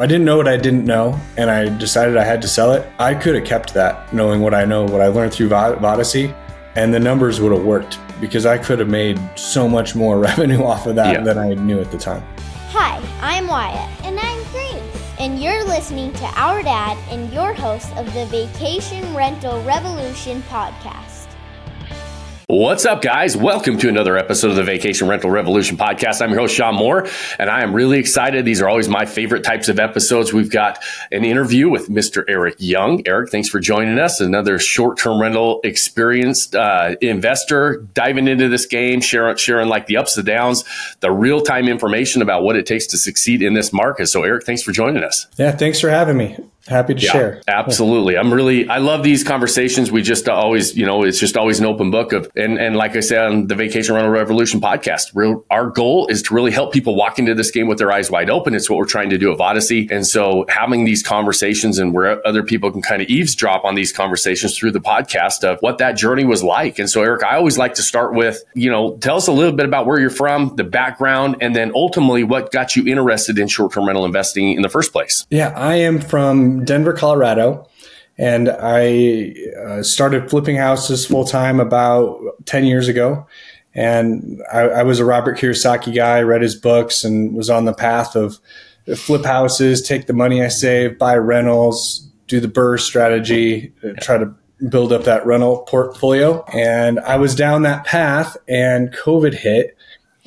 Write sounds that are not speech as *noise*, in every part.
I didn't know what I didn't know, and I decided I had to sell it. I could have kept that, knowing what I know, what I learned through Vodyssey, and the numbers would have worked because I could have made so much more *laughs* revenue off of that yeah. than I knew at the time. Hi, I'm Wyatt. And I'm Grace. And you're listening to Our Dad and your host of the Vacation Rental Revolution podcast. What's up, guys? Welcome to another episode of the Vacation Rental Revolution podcast. I'm your host, Sean Moore, and I am really excited. These are always my favorite types of episodes. We've got an interview with Mr. Eric Young. Eric, thanks for joining us. Another short term rental experienced uh, investor diving into this game, sharing, sharing like the ups, the downs, the real time information about what it takes to succeed in this market. So, Eric, thanks for joining us. Yeah, thanks for having me. Happy to yeah, share. Absolutely. I'm really, I love these conversations. We just always, you know, it's just always an open book of, and, and like I said on the Vacation Rental Revolution podcast, real, our goal is to really help people walk into this game with their eyes wide open. It's what we're trying to do at Vodyssey. And so having these conversations and where other people can kind of eavesdrop on these conversations through the podcast of what that journey was like. And so, Eric, I always like to start with, you know, tell us a little bit about where you're from, the background, and then ultimately what got you interested in short term rental investing in the first place. Yeah, I am from Denver, Colorado. And I uh, started flipping houses full time about 10 years ago. And I, I, was a Robert Kiyosaki guy, read his books, and was on the path of flip houses, take the money I save, buy rentals, do the BRRRR strategy, uh, try to build up that rental portfolio. And I was down that path, and COVID hit.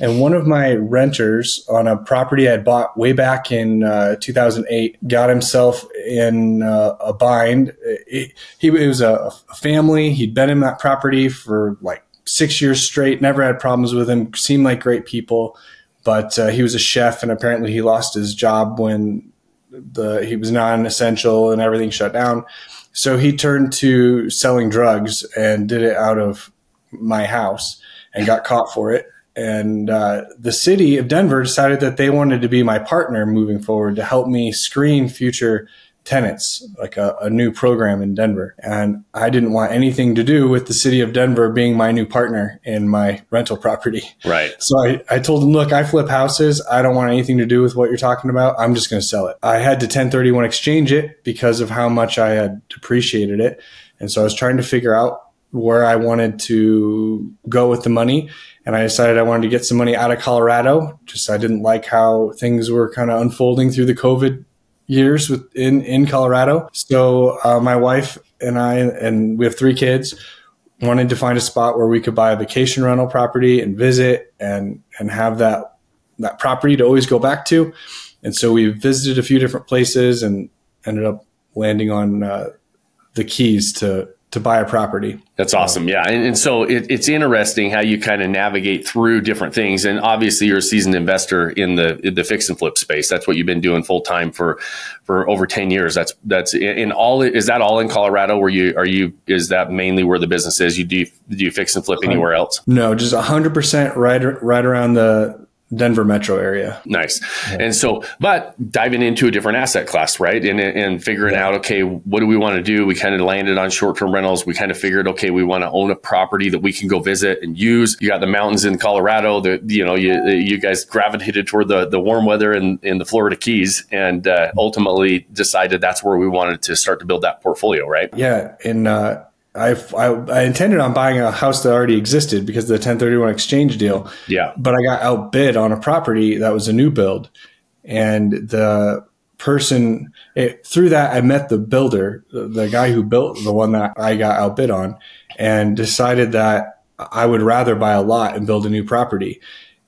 And one of my renters on a property I had bought way back in uh, 2008 got himself in uh, a bind. It, he it was a, a family. He'd been in that property for like six years straight. Never had problems with him. Seemed like great people, but uh, he was a chef, and apparently he lost his job when the he was non-essential and everything shut down. So he turned to selling drugs and did it out of my house and got caught for it and uh, the city of Denver decided that they wanted to be my partner moving forward to help me screen future tenants, like a, a, new program in Denver. And I didn't want anything to do with the city of Denver being my new partner in my rental property. Right. So I, I told them, look, I flip houses. I don't want anything to do with what you're talking about. I'm just going to sell it. I had to 1031 exchange it because of how much I had depreciated it. And so I was trying to figure out where I wanted to go with the money and I decided I wanted to get some money out of Colorado. Just I didn't like how things were kind of unfolding through the COVID years within in Colorado. So uh, my wife and I and we have three kids wanted to find a spot where we could buy a vacation rental property and visit and and have that that property to always go back to. And so we visited a few different places and ended up landing on uh, the keys to to buy a property. That's awesome. Yeah. And, and so it, it's interesting how you kind of navigate through different things. And obviously you're a seasoned investor in the, in the fix and flip space. That's what you've been doing full time for, for over 10 years. That's, that's in all, is that all in Colorado where you, are you, is that mainly where the business is? You do, do you fix and flip anywhere else? No, just hundred percent right, right around the, Denver metro area. Nice. Yeah. And so, but diving into a different asset class, right? And, and figuring yeah. out, okay, what do we want to do? We kind of landed on short term rentals. We kind of figured, okay, we want to own a property that we can go visit and use. You got the mountains in Colorado that, you know, you, you guys gravitated toward the, the warm weather in, in the Florida Keys and uh, ultimately decided that's where we wanted to start to build that portfolio, right? Yeah. And, uh, I, I, I intended on buying a house that already existed because of the 1031 exchange deal. Yeah. But I got outbid on a property that was a new build. And the person it, through that, I met the builder, the, the guy who built the one that I got outbid on, and decided that I would rather buy a lot and build a new property.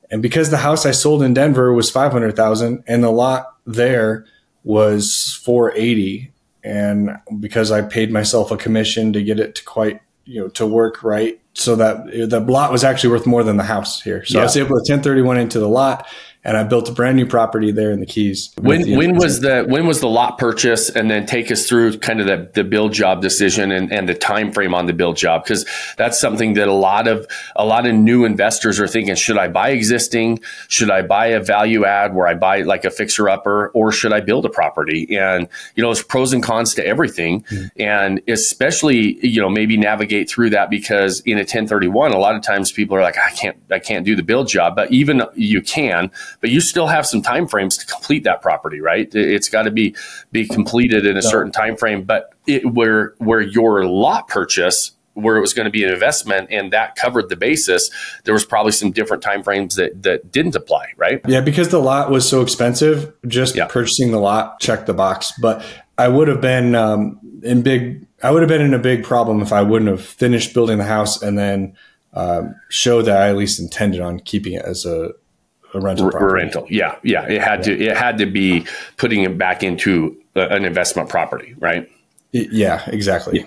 And because the house I sold in Denver was 500,000 and the lot there was 480 and because I paid myself a commission to get it to quite you know to work right so that the lot was actually worth more than the house here so yeah. I was able to 1031 into the lot and I built a brand new property there in the Keys. When when was the when was the lot purchase, and then take us through kind of the, the build job decision and, and the time frame on the build job because that's something that a lot of a lot of new investors are thinking: should I buy existing? Should I buy a value add where I buy like a fixer upper, or should I build a property? And you know, there's pros and cons to everything, mm-hmm. and especially you know maybe navigate through that because in a 1031, a lot of times people are like, I can't I can't do the build job, but even you can but you still have some time frames to complete that property, right? It's got to be be completed in a certain time frame. But it, where where your lot purchase where it was going to be an investment and that covered the basis there was probably some different time frames that that didn't apply right yeah because the lot was so expensive just yeah. purchasing the lot checked the box but i would have been um, in big i would have been in a big problem if i wouldn't have finished building the house and then um, showed that i at least intended on keeping it as a, a rental R- rental. Yeah yeah. It had yeah. to it had to be putting it back into an investment property right? Yeah exactly. Yeah,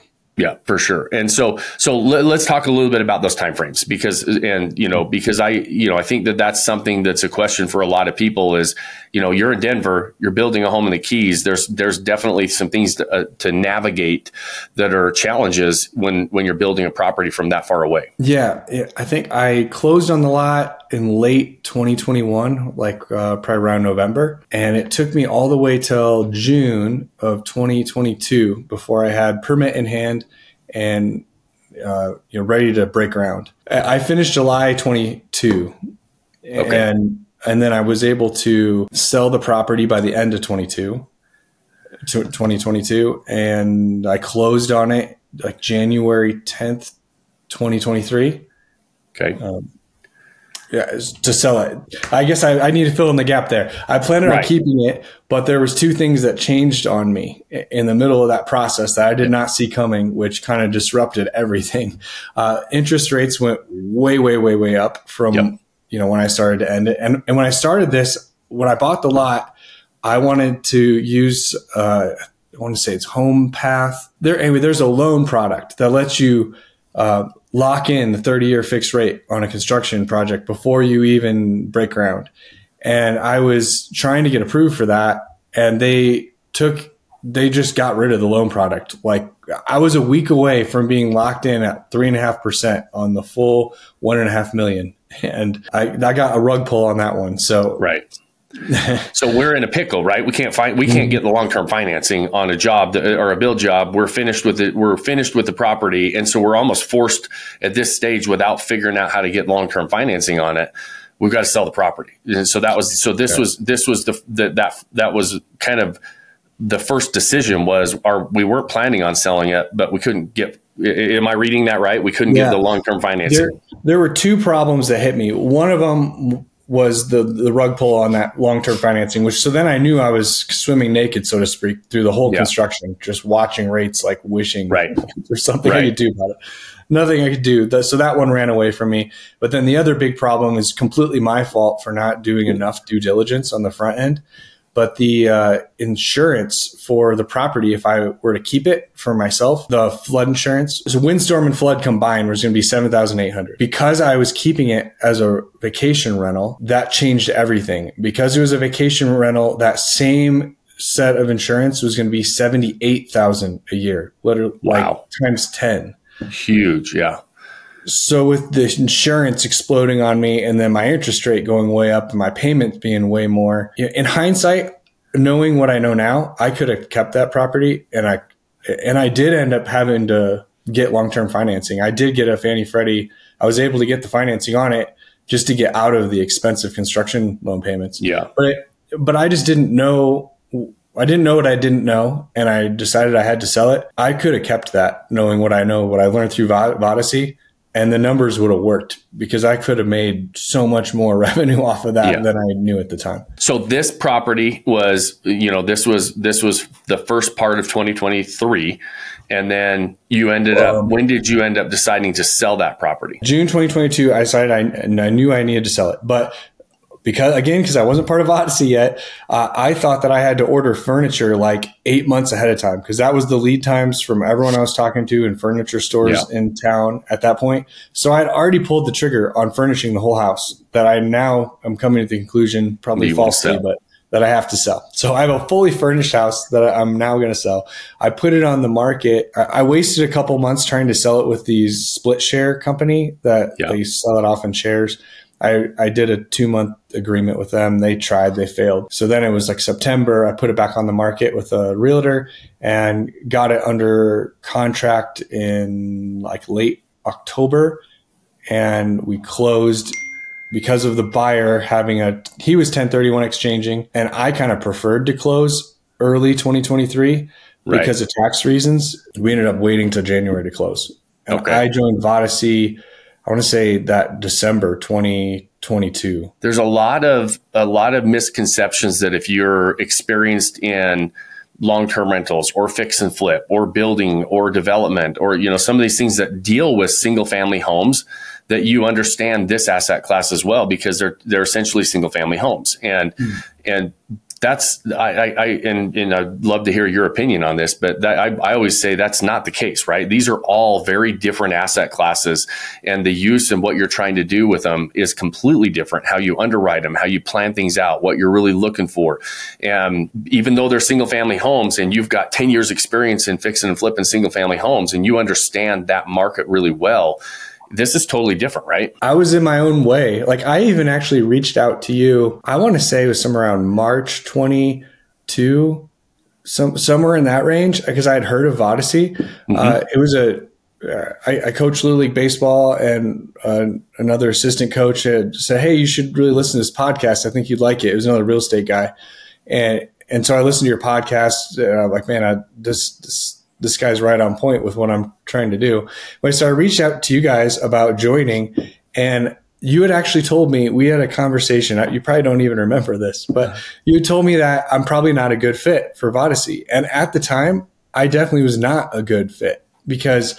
for sure. And so, so let, us talk a little bit about those timeframes because, and you know, because I, you know, I think that that's something that's a question for a lot of people is, you know, you're in Denver, you're building a home in the Keys. There's, there's definitely some things to, uh, to navigate that are challenges when, when you're building a property from that far away. Yeah, I think I closed on the lot in late 2021, like uh, probably around November. And it took me all the way till June of 2022 before I had permit in hand and uh, you know ready to break ground. I finished July 22, okay. and and then I was able to sell the property by the end of 22. 2022 and I closed on it like January 10th 2023 okay um, yeah, to sell it. I guess I, I, need to fill in the gap there. I planned right. on keeping it, but there was two things that changed on me in the middle of that process that I did not see coming, which kind of disrupted everything. *laughs* Uh, interest rates went way, way, way, way up from yep. you know when I started to end it, and and when I started this, when I bought the lot, I wanted to use. Uh, I want to say it's Home Path. There, anyway, there's a loan product that lets you uh, lock in the 30 year fixed rate on a construction project before you even break ground. And I was trying to get approved for that. And they took, they just got rid of the loan product. Like I was a week away from being locked in at three and a half percent on the full one and a half million. *laughs* And I, I got a rug pull on that one. So, right *laughs* so we're in a pickle, right? We can't find we can't get the long term financing on a job that, or a build job. We're finished with it. We're finished with the property, and so we're almost forced at this stage without figuring out how to get long term financing on it. We've got to sell the property. And so that was so this was this was the, the that that was kind of the first decision was our we weren't planning on selling it, but we couldn't get Am I reading that right? We couldn't yeah. get the long term financing. There, there, were two problems that hit me. One of them was the the rug pull on that long term financing, which so then I knew I was swimming naked, so to speak, through the whole yeah. construction, just watching rates, like wishing right. *laughs* there's something right. I could do about it. Nothing I could do. So that one ran away from me. But then the other big problem is completely my fault for not doing enough due diligence on the front end but the uh, insurance for the property, if I were to keep it for myself, the flood insurance, so windstorm and flood combined was going to be 7,800. Because I was keeping it as a vacation rental, that changed everything. Because it was a vacation rental, that same set of insurance was going to be 78,000 a year, literally wow. like times 10. Huge. Yeah. So with the insurance exploding on me and then my interest rate going way up and my payments being way more, in hindsight, knowing what I know now, I could have kept that property and I and I did end up having to get long-term financing. I did get a Fannie Freddie. I was able to get the financing on it just to get out of the expensive construction loan payments. Yeah. But it, but I just didn't know I didn't know what I didn't know, and I decided I had to sell it. I could have kept that, knowing what I know, what I learned through Vodyssey, and the numbers would have worked because I could have made so much more *laughs* revenue off of that yeah. than I knew at the time. So this property was, you know, this was this was the first part of 2023 and then you ended um, up when did you end up deciding to sell that property? June 2022 I decided I, I knew I needed to sell it. But because again, because I wasn't part of Vodyssey yet, uh, I thought that I had to order furniture like eight months ahead of time because that was the lead times from everyone I was talking to in furniture stores yeah. in town at that point. So I had already pulled the trigger on furnishing the whole house. That I now am coming to the conclusion, probably falsely, but that I have to sell. So I have a fully furnished house that I'm now going to sell. I put it on the market. I wasted a couple months trying to sell it with these split share company that yeah. they sell it off in shares. I, I did a two month agreement with them. They tried, they failed. So then it was like September. I put it back on the market with a realtor and got it under contract in like late October. And we closed because of the buyer having a he was 1031 exchanging and I kind of preferred to close early 2023 Right. because of tax reasons. We ended up waiting till January to close. And Okay. I joined Vodyssey I want to say that December 2022. there's a lot of a lot of misconceptions that if you're experienced in long-term rentals or fix and flip or building or development or you know some of these things that deal with single family homes that you understand this asset class as well because they're they're essentially single family homes and hmm. and that's I, I, I and, and I'd love to hear your opinion on this, but that, I, I always say that's not the case, right? These are all very different asset classes, and the use and what you're trying to do with them is completely different. How you underwrite them, how you plan things out, what you're really looking for, and even though they're single family homes, and you've got 10 years experience in fixing and flipping single family homes, and you understand that market really well. This is totally different, right? I was in my own way. Like I even actually reached out to you. I want to say it was somewhere around March 22, some somewhere in that range, because I had heard of Vodyssey. Uh, it was a uh, I, I coached Little League baseball, and uh, another assistant coach had said, "Hey, you should really listen to this podcast. I think you'd like it." It was another real estate guy, and and so I listened to your podcast. And I'm like, man, I, this this this guy's right on point with what I'm trying to do. But so I reached out to you guys about joining, and you had actually told me we had a conversation. You probably don't even remember this, but you told me that I'm probably not a good fit for Vodyssey. And at the time, I definitely was not a good fit because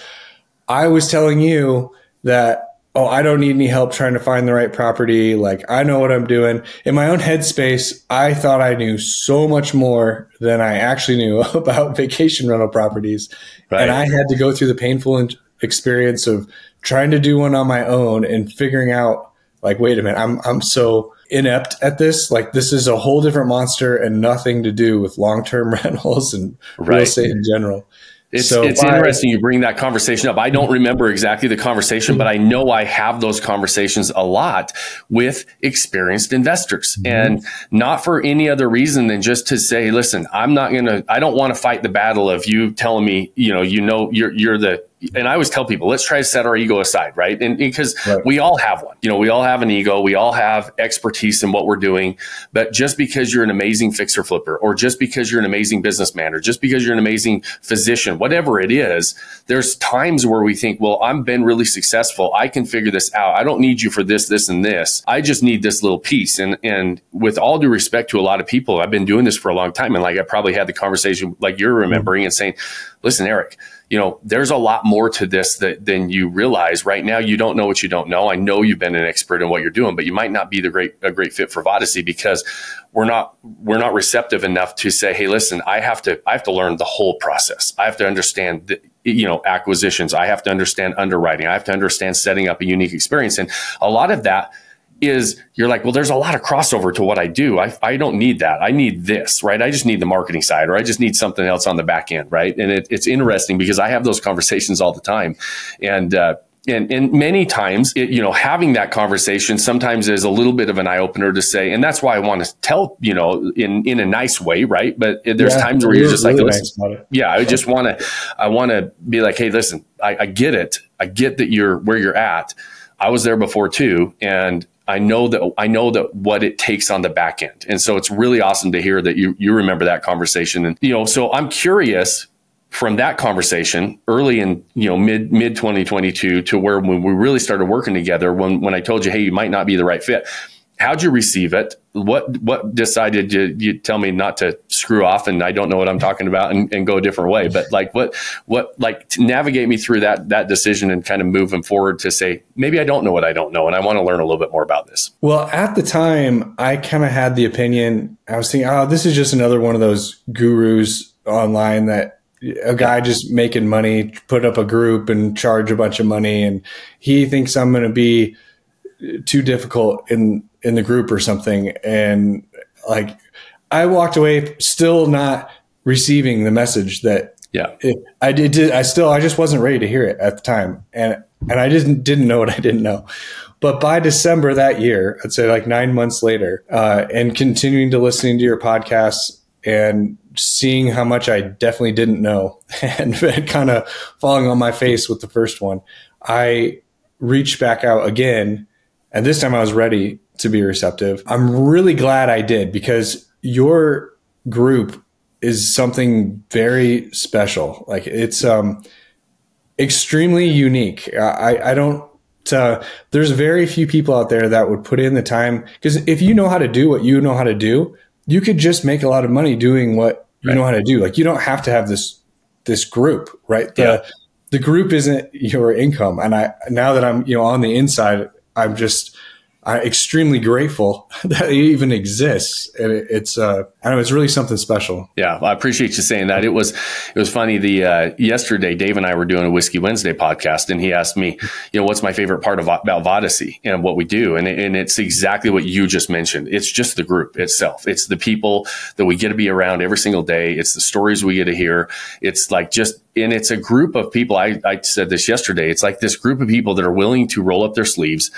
I was telling you that, oh, I don't need any help trying to find the right property. Like, I know what I'm doing. In my own headspace, I thought I knew so much more than I actually knew *laughs* about vacation rental properties. Right. And I had to go through the painful experience of trying to do one on my own and figuring out, like, wait a minute, I'm, I'm so inept at this. Like, this is a whole different monster and nothing to do with long term *laughs* rentals and real estate in general. It's, So it's by- interesting you bring that conversation up. I don't remember exactly the conversation, but I know I have those conversations a lot with experienced investors mm-hmm. and not for any other reason than just to say, listen, I'm not going to, I don't want to fight the battle of you telling me, you know, you know, you're, you're the, and I always tell people, let's try to set our ego aside, right? And because Right. we all have one, you know, we all have an ego, we all have expertise in what we're doing. But just because you're an amazing fixer flipper, or just because you're an amazing businessman, or just because you're an amazing physician, whatever it is, there's times where we think, well, I've been really successful. I can figure this out. I don't need you for this, this, and this. I just need this little piece. And and with all due respect to a lot of people, I've been doing this for a long time. And like I probably had the conversation like you're remembering and saying, listen, Eric, you know, there's a lot more to this that, than you realize. Right now, you don't know what you don't know. I know you've been an expert in what you're doing, but you might not be the great a great fit for Vodyssey because we're not we're not receptive enough to say, hey, listen, I have to I have to learn the whole process. I have to understand the, you know acquisitions. I have to understand underwriting. I have to understand setting up a unique experience, and a lot of that is you're like, well, there's a lot of crossover to what I do. I, I don't need that. I need this, right? I just need the marketing side or I just need something else on the back end, right? And it, it's interesting because I have those conversations all the time. And, uh, and, and many times, it, you know, having that conversation sometimes is a little bit of an eye opener to say, and that's why I want to tell, you know, in, in a nice way, right? But there's Yeah, times where you're just like, really listen, nice yeah, I just want to, I want to be like, hey, listen, I, I get it. I get that you're where you're at. I was there before too, and I know that I know that what it takes on the back end, and so it's really awesome to hear that you you remember that conversation, and you know, so I'm curious from that conversation early in you know mid mid 2022 to where when we really started working together when when I told you hey you might not be the right fit how'd you receive it what what decided you, you tell me not to screw off and I don't know what I'm talking about and, and go a different way but like what what like navigate me through that that decision and kind of moving forward to say maybe I don't know what I don't know and I want to learn a little bit more about this Well, at the time, I kind of had the opinion. I was thinking, oh, this is just another one of those gurus online that a guy just making money, put up a group and charge a bunch of money, and he thinks I'm going to be too difficult in in the group or something. And like, I walked away still not receiving the message that yeah it, I did, did. I still. I just wasn't ready to hear it at the time, and and I didn't didn't know what I didn't know. But by December that year, I'd say like nine months later, uh, and continuing to listening to your podcasts and seeing how much I definitely didn't know, *laughs* and kind of falling on my face with the first one, I reached back out again And this time I was ready to be receptive. I'm really glad I did because your group is something very special. Like it's um extremely unique. I I don't uh, there's very few people out there that would put in the time because if you know how to do what you know how to do, you could just make a lot of money doing what you right. know how to do. Like you don't have to have this this group, right? The yeah. the group isn't your income. And I now that I'm you know on the inside, I'm just I'm extremely grateful *laughs* that it even exists, and it, it's uh, I know it's really something special. Yeah, I appreciate you saying that. It was it was funny. The uh, yesterday, Dave and I were doing a Whiskey Wednesday podcast, and he asked me, you know, what's my favorite part of about Vodyssey and what we do, and and it's exactly what you just mentioned. It's just the group itself. It's the people that we get to be around every single day. It's the stories we get to hear. It's like just and it's a group of people. I, I said this yesterday. It's like this group of people that are willing to roll up their sleeves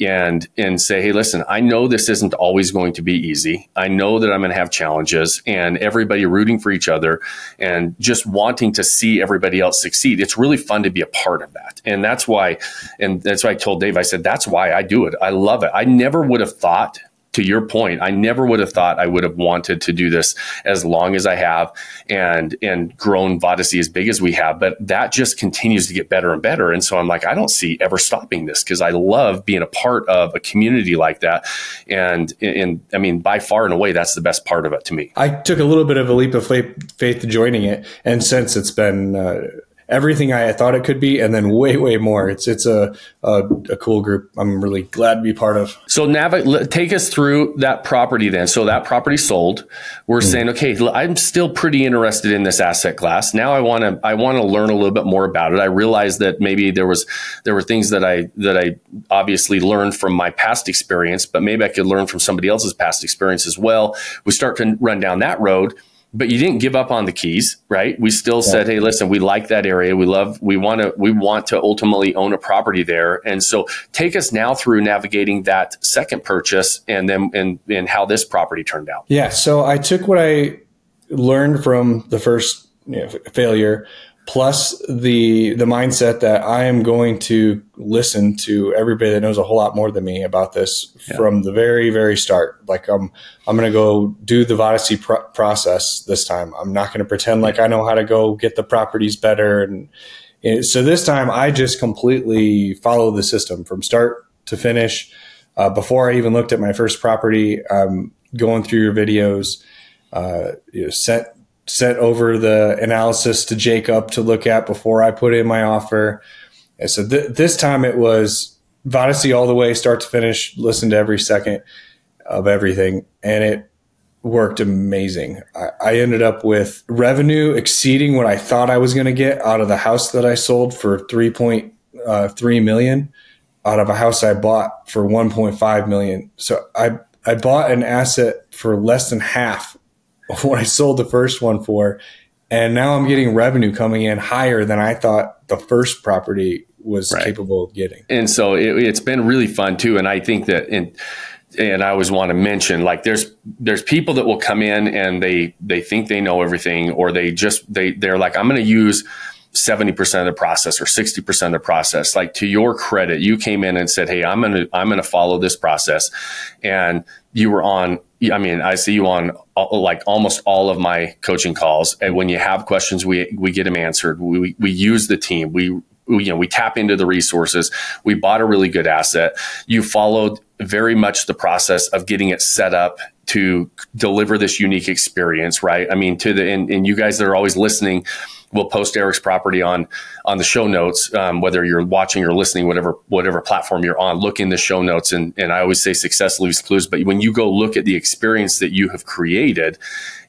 and and say, hey, listen, I know this isn't always going to be easy. I know that I'm going to have challenges, and everybody rooting for each other and just wanting to see everybody else succeed. It's really fun to be a part of that, and that's why, and that's why I told Dave. I said that's why I do it. I love it. I never would have thought to your point, I never would have thought I would have wanted to do this as long as I have and and grown Vodyssey as big as we have. But that just continues to get better and better. And so I'm like, I don't see ever stopping this because I love being a part of a community like that. And and I mean, by far and away, that's the best part of it to me. I took a little bit of a leap of faith, faith joining it, and since it's been. Uh, everything I thought it could be, and then way, way more. It's it's a a, a cool group. I'm really glad to be part of. So Nav, take us through that property then. So that property sold. We're mm saying, okay, I'm still pretty interested in this asset class. Now I want to I want to learn a little bit more about it. I realized that maybe there was there were things that I that I obviously learned from my past experience, but maybe I could learn from somebody else's past experience as well. We start to run down that road but you didn't give up on the keys, right? We still yeah. said, "Hey, listen, we like that area. We love. We want to. We want to ultimately own a property there." And so, take us now through navigating that second purchase, and then and and how this property turned out. Yeah. So I took what I learned from the first you know, failure, plus the the mindset that I am going to listen to everybody that knows a whole lot more than me about this yeah. from the very very start. Like I'm I'm going to go do the pro- process this time. I'm not going to pretend like I know how to go get the properties better and, and so this time I just completely follow the system from start to finish. Uh, before I even looked at my first property, I'm going through your videos, uh, you know, set sent over the analysis to Jacob to look at before I put in my offer. And so th- this time it was Vodyssey all the way, start to finish, listen to every second of everything. And it worked amazing. I, I ended up with revenue exceeding what I thought I was going to get out of the house that I sold for 3.3 uh, million out of a house I bought for 1.5 million. So I, I bought an asset for less than half *laughs* what I sold the first one for. And now I'm getting revenue coming in higher than I thought the first property was right. capable of getting. And so it, has been really fun too. And I think that in, and I always want to mention like there's there's people that will come in and they they think they know everything or they just they they're like I'm going to use 70% of the process or 60% of the process like to your credit you came in and said hey I'm going to I'm going to follow this process and you were on I mean, I see you on uh, like almost all of my coaching calls. And when you have questions, we, we get them answered. We, we use the team. We, we, you know, we tap into the resources. We bought a really good asset. You followed very much the process of getting it set up to deliver this unique experience, right? I mean, to the, and, and you guys that are always listening, we'll post Eric's property on on the show notes, um, whether you're watching or listening, whatever whatever platform you're on. Look in the show notes, and and I always say success leaves clues. But when you go look at the experience that you have created,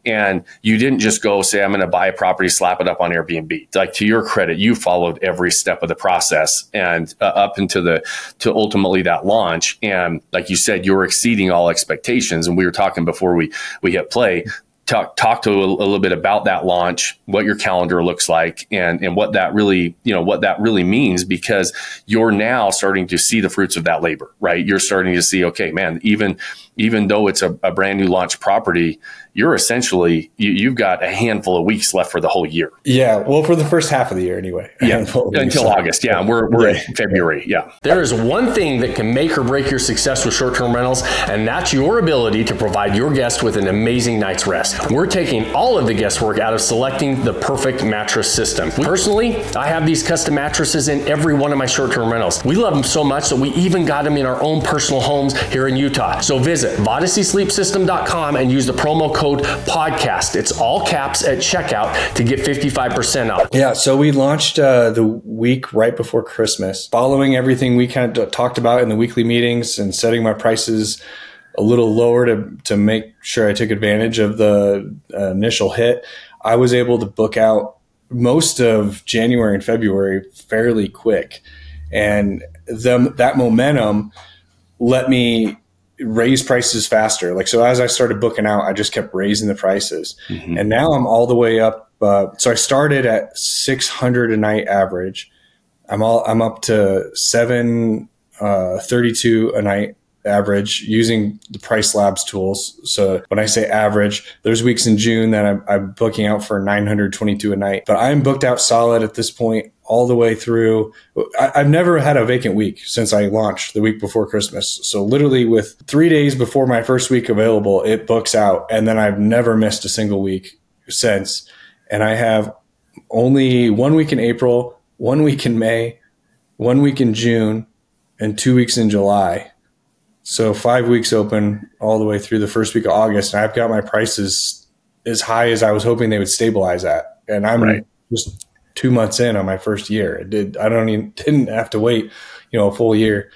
and you didn't just go say I'm going to buy a property, slap it up on Airbnb. Like to your credit, you followed every step of the process and uh, up into the to ultimately that launch. And like you said, you're exceeding all expectations. And we were talking before we we hit play talk talk to a, a, little bit about that launch, what your calendar looks like, and and what that really you know what that really means because you're now starting to see the fruits of that labor, right? You're starting to see, okay, man, even even though it's a, a brand new launch property, you're essentially you, have got a handful of weeks left for the whole year. Yeah, well, for the first half of the year anyway. Yeah, until August. Yeah, we're we're yeah. in February. Yeah. There is one thing that can make or break your success with short-term rentals, and that's your ability to provide your guest with an amazing night's rest. We're taking all of the guesswork out of selecting the perfect mattress system. Personally, I have these custom mattresses in every one of my short-term rentals. We love them so much that we even got them in our own personal homes here in Utah. So visit VodysseysleepSystem.com and use the promo code podcast. It's all caps at checkout to get 55% off. Yeah, so we launched uh, the week right before Christmas, following everything we kind of talked about in the weekly meetings and setting my prices a little lower to, to make sure I took advantage of the uh, initial hit. I was able to book out most of January and February fairly quick. And the, that momentum let me raise prices faster. Like, so as I started booking out, I just kept raising the prices. Mm-hmm. And now I'm all the way up. Uh, so I started at 600 a night average. I'm all, I'm up to 732 uh, a night average using the PriceLabs tools. So when I say average, there's weeks in June that I'm, I'm, booking out for 922 a night, but I'm booked out solid at this point all the way through. I, have never had a vacant week since I launched the week before Christmas. So literally with three days before my first week available, it books out. And then I've never missed a single week since. And I have only one week in April, one week in May, one week in June, and two weeks in July so five weeks open all the way through the first week of August, and I've got my prices as high as I was hoping they would stabilize at, and I'm right. just two months in on my first year. It did I don't even *laughs* didn't have to wait, you know, a full year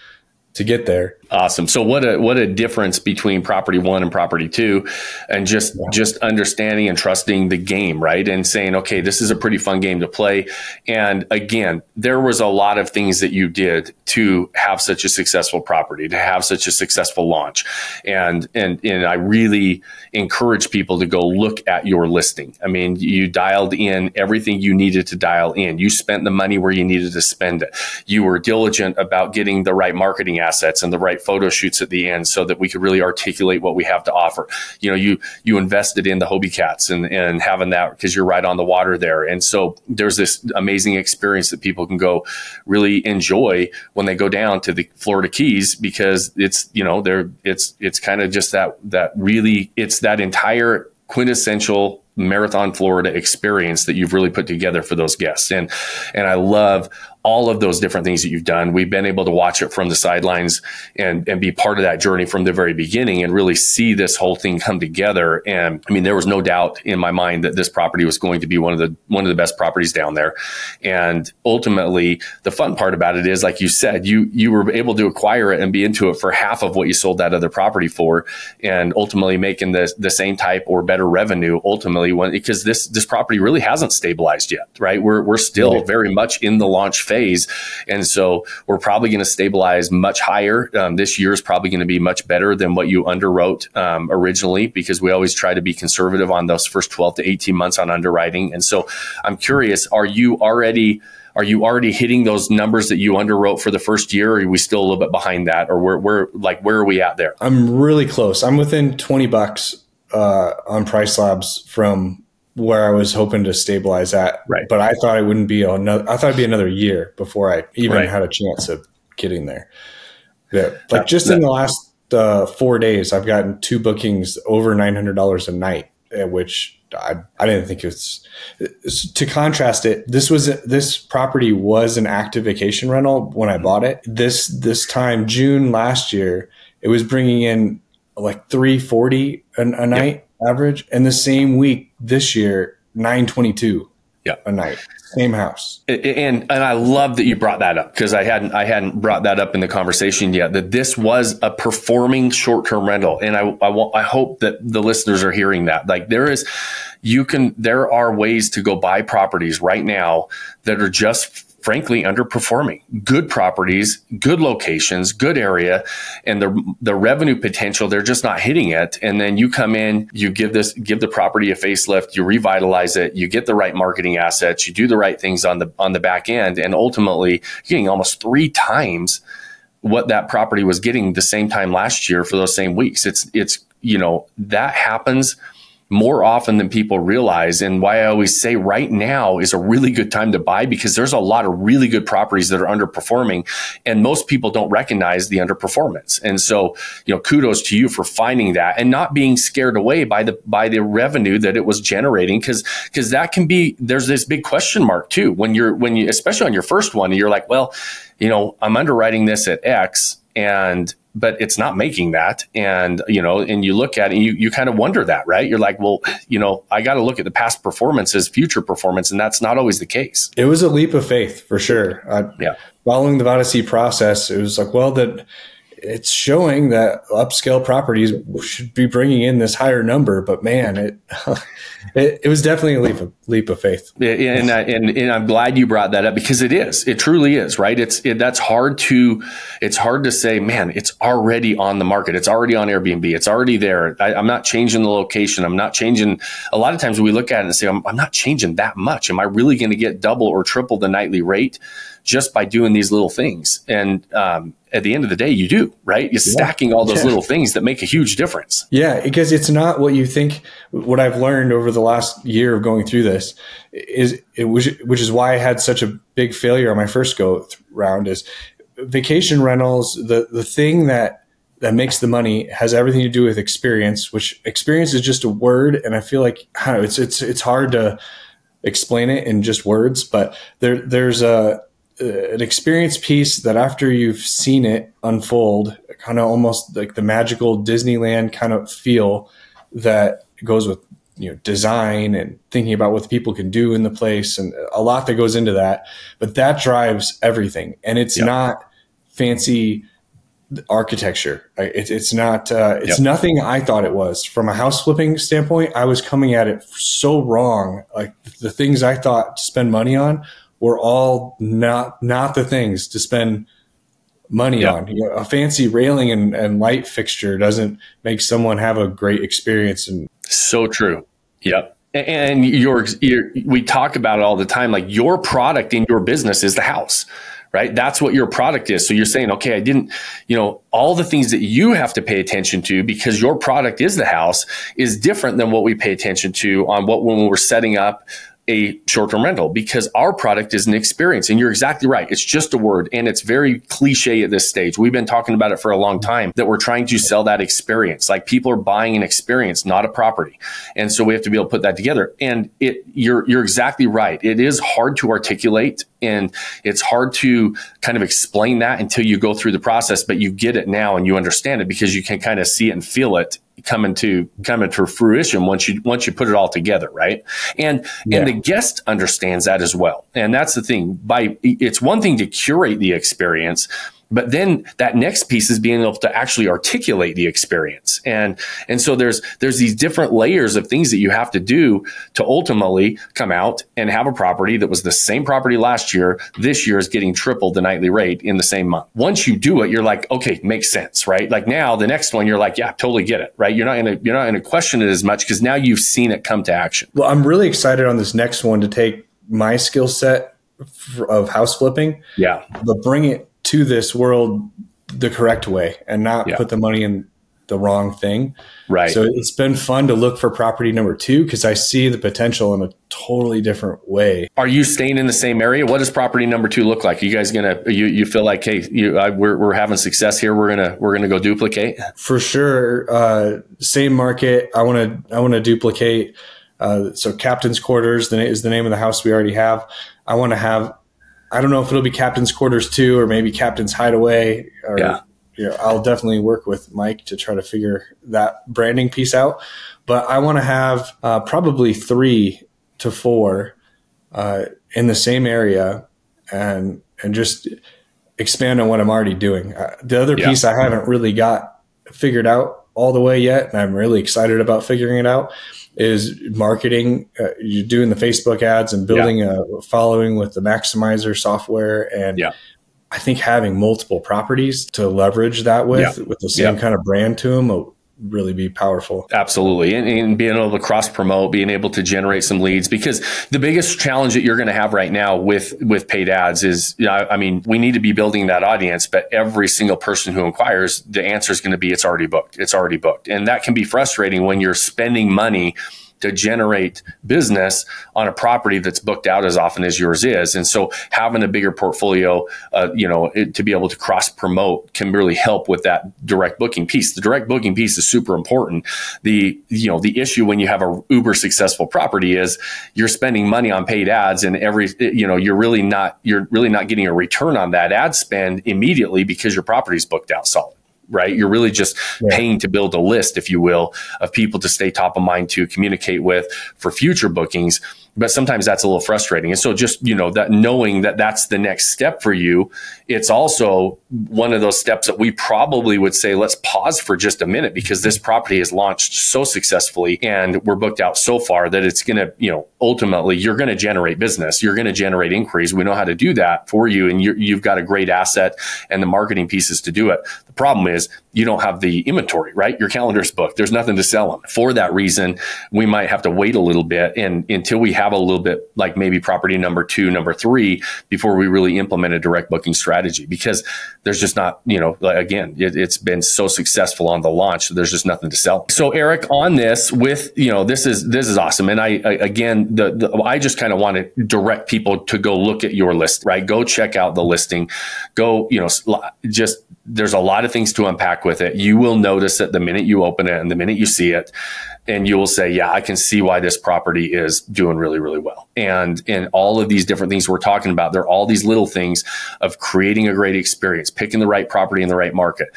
to get there. Awesome. So what a what a difference between property one and property two, and just yeah. just understanding and trusting the game, right? And saying, okay, this is a pretty fun game to play. And again, there was a lot of things that you did to have such a successful property, to have such a successful launch, and and and I really encourage people to go look at your listing. I mean, you dialed in everything you needed to dial in. You spent the money where you needed to spend it. You were diligent about getting the right marketing assets and the right photo shoots at the end so that we could really articulate what we have to offer. You know, you you invested in the Hobie Cats and, and having that because you're right on the water there. And so there's this amazing experience that people can go really enjoy when they go down to the Florida Keys because it's, you know, they're it's it's kind of just that that really it's that entire quintessential marathon florida experience that you've really put together for those guests and and i love all of those different things that you've done. We've been able to watch it from the sidelines and, and be part of that journey from the very beginning and really see this whole thing come together. And I mean, there was no doubt in my mind that this property was going to be one of the, one of the best properties down there. And ultimately the fun part about it is, like you said, you, you were able to acquire it and be into it for half of what you sold that other property for. And ultimately making the, the same type or better revenue ultimately when, because this, this property really hasn't stabilized yet, right? We're, we're still very much in the launch phase phase. And so we're probably going to stabilize much higher. Um, this year is probably going to be much better than what you underwrote um, originally because we always try to be conservative on those first 12 to 18 months on underwriting. And so I'm curious, are you already are you already hitting those numbers that you underwrote for the first year or are we still a little bit behind that or where, where like where are we at there i'm really close i'm within 20 bucks uh, on PriceLabs from where I was hoping to stabilize at. Right. But I thought it wouldn't be another. I thought it'd be another year before I even right. had a chance of getting there. Yeah, like just in the last uh, four days, I've gotten two bookings over nine hundred dollars a night, which I I didn't think it's. To contrast it, this was this property was an active vacation rental when I bought it. This this time June last year, it was bringing in like three forty a, a night average, and the same week this year, nine twenty two. Yeah, a night, same house. And and I love that you brought that up because I hadn't I hadn't brought that up in the conversation yet. That this was a performing short term rental, and I I, want, I hope that the listeners are hearing that. Like there is, you can there are ways to go buy properties right now that are just frankly underperforming. Good properties, good locations, good area, and the the revenue potential they're just not hitting it. And then you come in, you give this give the property a facelift, you revitalize it, you get the right marketing assets, you do the right things on the on the back end, and ultimately you're getting almost three times what that property was getting the same time last year for those same weeks. It's it's you know that happens more often than people realize. And why I always say right now is a really good time to buy because there's a lot of really good properties that are underperforming and most people don't recognize the underperformance. And so, you know, kudos to you for finding that and not being scared away by the, by the revenue that it was generating. Cause, cause that can be, there's this big question mark too. When you're, when you, especially on your first one, you're like, well, you know, I'm underwriting this at X and but it's not making that. And you know and you look at it and you, you kind of wonder that right? You're like well you know i got to look at the past performance as future performance and that's not always the case. It was a leap of faith for sure. Uh, yeah. following the Vodyssey process it was like well that it's showing that upscale properties should be bringing in this higher number, but man, it *laughs* it, it was definitely a leap of, leap of faith. And, and and I'm glad you brought that up because it is, it truly is, right? It's it, that's hard to it's hard to say, man, it's already on the market, it's already on Airbnb, it's already there. I, am not changing the location, I'm not changing. A lot of times we look at it and say, I'm, I'm not changing that much. Am I really going to get double or triple the nightly rate? Just by doing these little things. And um, at the end of the day, you do, right? You're yeah. stacking all those yeah. little things that make a huge difference. Yeah, because it's not what you think. What I've learned over the last year of going through this is, it was, which is why I had such a big failure on my first go round is vacation rentals. The the thing that that makes the money has everything to do with experience, which experience is just a word, and I feel like I know, it's it's it's hard to explain it in just words, but there there's a an experience piece that after you've seen it unfold, kind of almost like the magical Disneyland kind of feel that goes with you know design and thinking about what the people can do in the place and a lot that goes into that. But that drives everything. And it's not fancy architecture. It's, it's not uh, it's yep. nothing i thought it was. From a house flipping standpoint i was coming at it so wrong. Like the things i thought to spend money on were all not not the things to spend money yep. on. You know, a fancy railing and, and light fixture doesn't make someone have a great experience. And so true. Yep. And your, your, we talk about it all the time. Like your product in your business is the house, right? That's what your product is. So you're saying, okay, I didn't, you know, all the things that you have to pay attention to because your product is the house is different than what we pay attention to on what when we're setting up a short-term rental because our product is an experience. And you're exactly right. It's just a word and it's very cliche at this stage. We've been talking about it for a long time that we're trying to sell that experience. Like people are buying an experience not a property. And so we have to be able to put that together. And it you're you're exactly right. It is hard to articulate and it's hard to kind of explain that until you go through the process but you get it now and you understand it because you can kind of see it and feel it coming to coming to fruition once you once you put it all together, right? And yeah. and the guest understands that as well. And that's the thing. By it's one thing to curate the experience, but then that next piece is being able to actually articulate the experience. And, and so there's, there's these different layers of things that you have to do to ultimately come out and have a property that was the same property last year. This year is getting triple the nightly rate in the same month. Once you do it, you're like, okay, makes sense, right? Like now the next one, you're like, yeah, totally get it, right? You're not going to, you're not going to question it as much because now you've seen it come to action. Well, I'm really excited on this next one to take my skill set of house flipping. Yeah. But bring it to this world the correct way and not yeah. put the money in the wrong thing. Right. So it's been fun to look for property number two because I see the potential in a totally different way. Are you staying in the same area? What does property number two look like? Are you guys gonna you you feel like hey you I, we're we're having success here? We're gonna we're gonna go duplicate for sure. Uh, same market. I want to I want to duplicate. Uh, so captain's quarters is the name of the house we already have. I want to have I don't know if it'll be captain's quarters too, or maybe captain's hideaway. Or, yeah. You know, I'll definitely work with Mike to try to figure that branding piece out. But I want to have uh, probably three to four uh, in the same area, and and just expand on what I'm already doing. Uh, the other yeah. piece I haven't really got figured out all the way yet, and I'm really excited about figuring it out is marketing. Uh, you're doing the Facebook ads and building yeah. a following with the Maximizer software, and yeah. I think having multiple properties to leverage that with, yeah. with the same kind of brand to them, really be powerful. Absolutely. And, and being able to cross promote, being able to generate some leads because the biggest challenge that you're going to have right now with, with paid ads is, you know, I mean, we need to be building that audience, but every single person who inquires, the answer is going to be, it's already booked. It's already booked. And that can be frustrating when you're spending money to generate business on a property that's booked out as often as yours is. And so having a bigger portfolio, uh, you know, it, to be able to cross promote can really help with that direct booking piece. The direct booking piece is super important. The, you know, the issue when you have a uber successful property is you're spending money on paid ads and every, you know, you're really not, you're really not getting a return on that ad spend immediately because your property's booked out solid right? You're really just yeah. paying to build a list, if you will, of people to stay top of mind to communicate with for future bookings but sometimes that's a little frustrating. And so just, you know, that knowing that that's the next step for you, it's also one of those steps that we probably would say, let's pause for just a minute because this property has launched so successfully and we're booked out so far that it's going to, you know, ultimately you're going to generate business. You're going to generate inquiries. We know how to do that for you. And you have got a great asset and the marketing pieces to do it. The problem is you don't have the inventory, right? Your calendar's booked. There's nothing to sell them. For that reason, we might have to wait a little bit and until we have have a little bit like maybe property number two, number three before we really implement a direct booking strategy because there's just not, you know, again, it, has been so successful on the launch. There's just nothing to sell. So Eric, on this with, you know, this is, this is awesome. And I, I again, the, the I just kind of want to direct people to go look at your list, right? Go check out the listing, go, you know, just there's a lot of things to unpack with it. You will notice that the minute you open it and the minute you see it, and you will say, yeah, I can see why this property is doing really, really well. And in all of these different things we're talking about, there are all these little things of creating a great experience, picking the right property in the right market,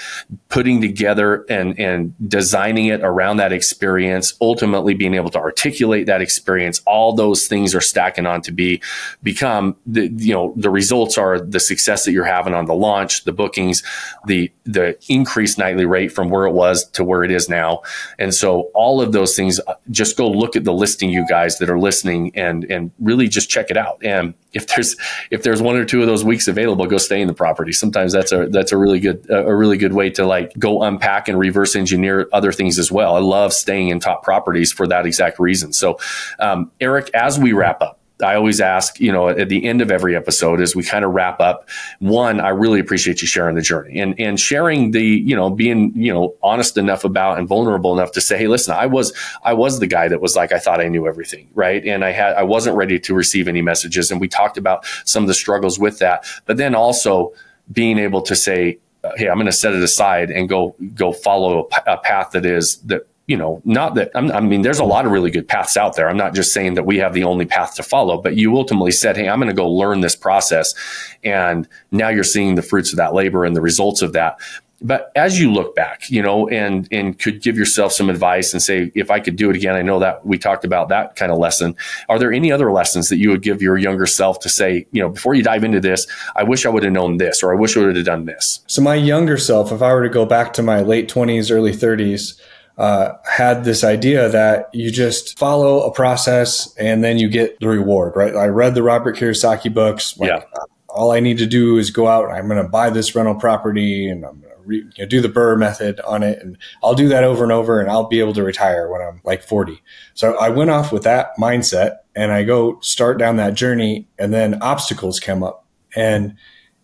putting together and, and designing it around that experience, ultimately being able to articulate that experience. All those things are stacking on to be become the, you know, the results are the success that you're having on the launch, the bookings, the, the increased nightly rate from where it was to where it is now. And so all of those things, uh, just go look at the listing, you guys that are listening, and and really just check it out. And if there's if there's one or two of those weeks available, go stay in the property. Sometimes that's a that's a really good a really good way to like go unpack and reverse engineer other things as well. I love staying in top properties for that exact reason. So, um, Eric, as we wrap up, I always ask, you know, at the end of every episode as we kind of wrap up, one, I really appreciate you sharing the journey and, and sharing the, you know, being, you know, honest enough about and vulnerable enough to say, Hey, listen, I was, I was the guy that was like, I thought I knew everything. Right. And I had, I wasn't ready to receive any messages. And we talked about some of the struggles with that, but then also being able to say, Hey, I'm going to set it aside and go, go follow a, a path that is that you know, not that i mean, there's a lot of really good paths out there. I'm not just saying that we have the only path to follow, but you ultimately said, Hey, I'm going to go learn this process. And now you're seeing the fruits of that labor and the results of that. But as you look back, you know, and, and could give yourself some advice and say, if I could do it again, I know that we talked about that kind of lesson. Are there any other lessons that you would give your younger self to say, you know, before you dive into this, I wish I would have known this, or I wish I would have done this? So my younger self, if I were to go back to my late twenties, early thirties, uh, had this idea that you just follow a process and then you get the reward, right? I read the Robert Kiyosaki books. Like, yeah. All I need to do is go out. I'm going to buy this rental property and I'm going to re- you know, do the BRRRR method on it. And I'll do that over and over and I'll be able to retire when I'm like 40. So I went off with that mindset and I go start down that journey and then obstacles come up and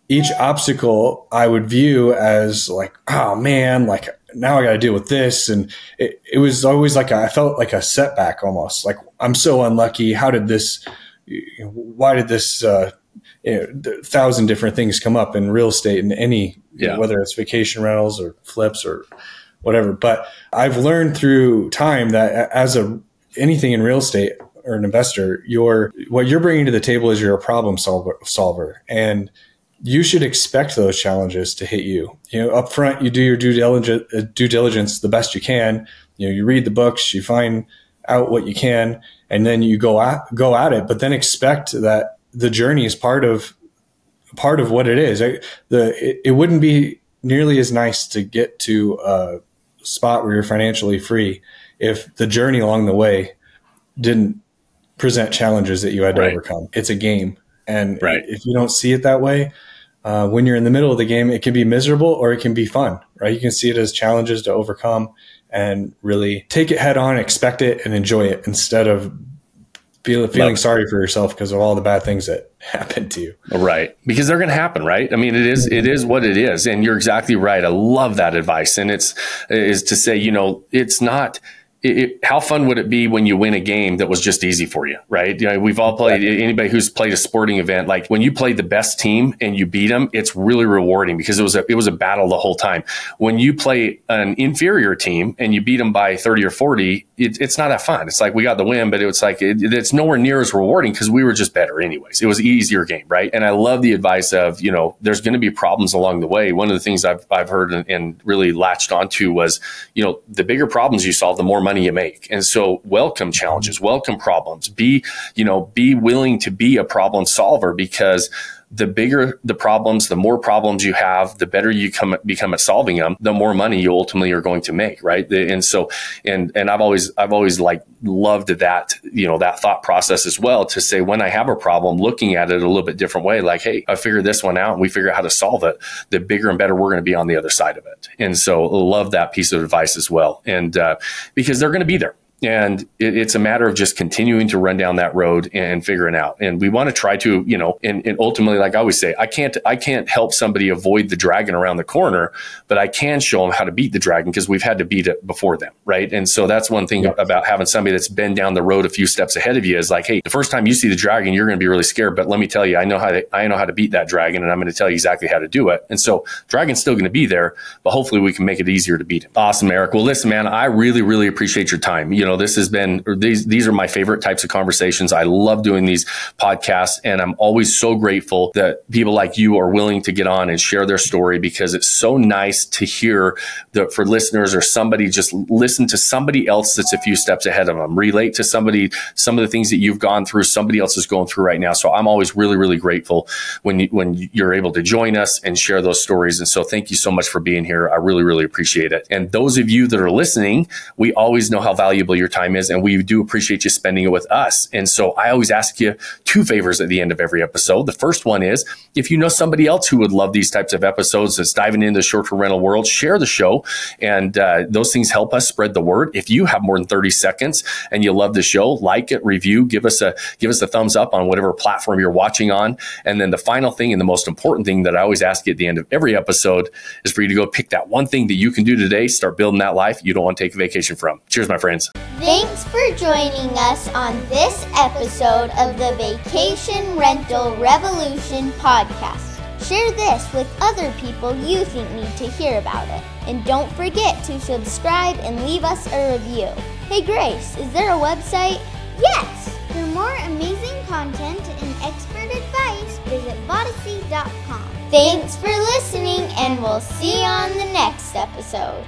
each obstacle I would view as like, oh man, like now I got to deal with this. And it, it was always like, a, I felt like a setback almost like I'm so unlucky. How did this, why did this, uh, you know, thousand different things come up in real estate and any, yeah. you know, whether it's vacation rentals or flips or whatever. But I've learned through time that as a, anything in real estate or an investor, your, what you're bringing to the table is you're a problem solver, solver. And, you should expect those challenges to hit you. You know, up front, you do your due diligence, uh, due diligence the best you can. You know, you read the books, you find out what you can, and then you go at go at it. But then expect that the journey is part of part of what it is. the it, it wouldn't be nearly as nice to get to a spot where you're financially free if the journey along the way didn't present challenges that you had to right. overcome. It's a game. And right. if you don't see it that way, uh, when you're in the middle of the game, it can be miserable or it can be fun, right? You can see it as challenges to overcome and really take it head on, expect it, and enjoy it instead of feel, feeling sorry for yourself because of all the bad things that *laughs* happened to you. Right. Because they're going to happen, right? I mean, it is, it is what it is. And you're exactly right. I love that advice. And it's, is to say, you know, it's not, it, it, how fun would it be when you win a game that was just easy for you, right? You know, we've all played. Anybody who's played a sporting event, like when you play the best team and you beat them, it's really rewarding because it was a it was a battle the whole time. When you play an inferior team and you beat them by thirty or forty, it, it's not that fun. It's like we got the win, but it's like it's nowhere near as rewarding because we were just better anyways. It was an easier game, right? And I love the advice of you know there's going to be problems along the way. One of the things I've I've heard and, and really latched onto was you know the bigger problems you solve, the more money money you make. And so welcome challenges, welcome problems. Be, you know, be willing to be a problem solver because the bigger the problems, the more problems you have, the better you come become at solving them, the more money you ultimately are going to make, right? And so, and and I've always I've always like loved that you know that thought process as well to say when I have a problem, looking at it a little bit different way, like hey, I figured this one out, and we figure out how to solve it. The bigger and better we're going to be on the other side of it, and so love that piece of advice as well, and uh, because they're going to be there and it, it's a matter of just continuing to run down that road and figuring out. And we want to try to you know and, and, ultimately like i always say i can't i can't help somebody avoid the dragon around the corner but i can show them how to beat the dragon because we've had to beat it before them right? And so that's one thing yes. about having somebody that's been down the road a few steps ahead of you is like hey the first time you see the dragon you're going to be really scared but let me tell you i know how to i know how to beat that dragon and i'm going to tell you exactly how to do it. And so dragon's still going to be there but hopefully we can make it easier to beat him. Awesome eric. Well listen man i really really appreciate your time. You know know, this has been, these, these are my favorite types of conversations. I love doing these podcasts and I'm always so grateful that people like you are willing to get on and share their story because it's so nice to hear that for listeners or somebody just listen to somebody else that's a few steps ahead of them, relate to somebody, some of the things that you've gone through, somebody else is going through right now. So I'm always really, really grateful when you, when you're able to join us and share those stories. And so thank you so much for being here. I really, really appreciate it. And those of you that are listening, we always know how valuable your time is, and we do appreciate you spending it with us. And so I always ask you two favors at the end of every episode. The first one is if you know somebody else who would love these types of episodes that's diving into the short term rental world, share the show. And uh, those things help us spread the word. If you have more than 30 seconds and you love the show, like it, review, give us a give us a thumbs up on whatever platform you're watching on. And then the final thing and the most important thing that I always ask you at the end of every episode is for you to go pick that one thing that you can do today, start building that life you don't want to take a vacation from. Cheers, my friends. Thanks for joining us on this episode of the Vacation Rental Revolution podcast. Share this with other people you think need to hear about it. And don't forget to subscribe and leave us a review. Hey Grace, is there a website? Yes! For more amazing content and expert advice, visit Vodyssey.com. Thanks for listening, and we'll see you on the next episode.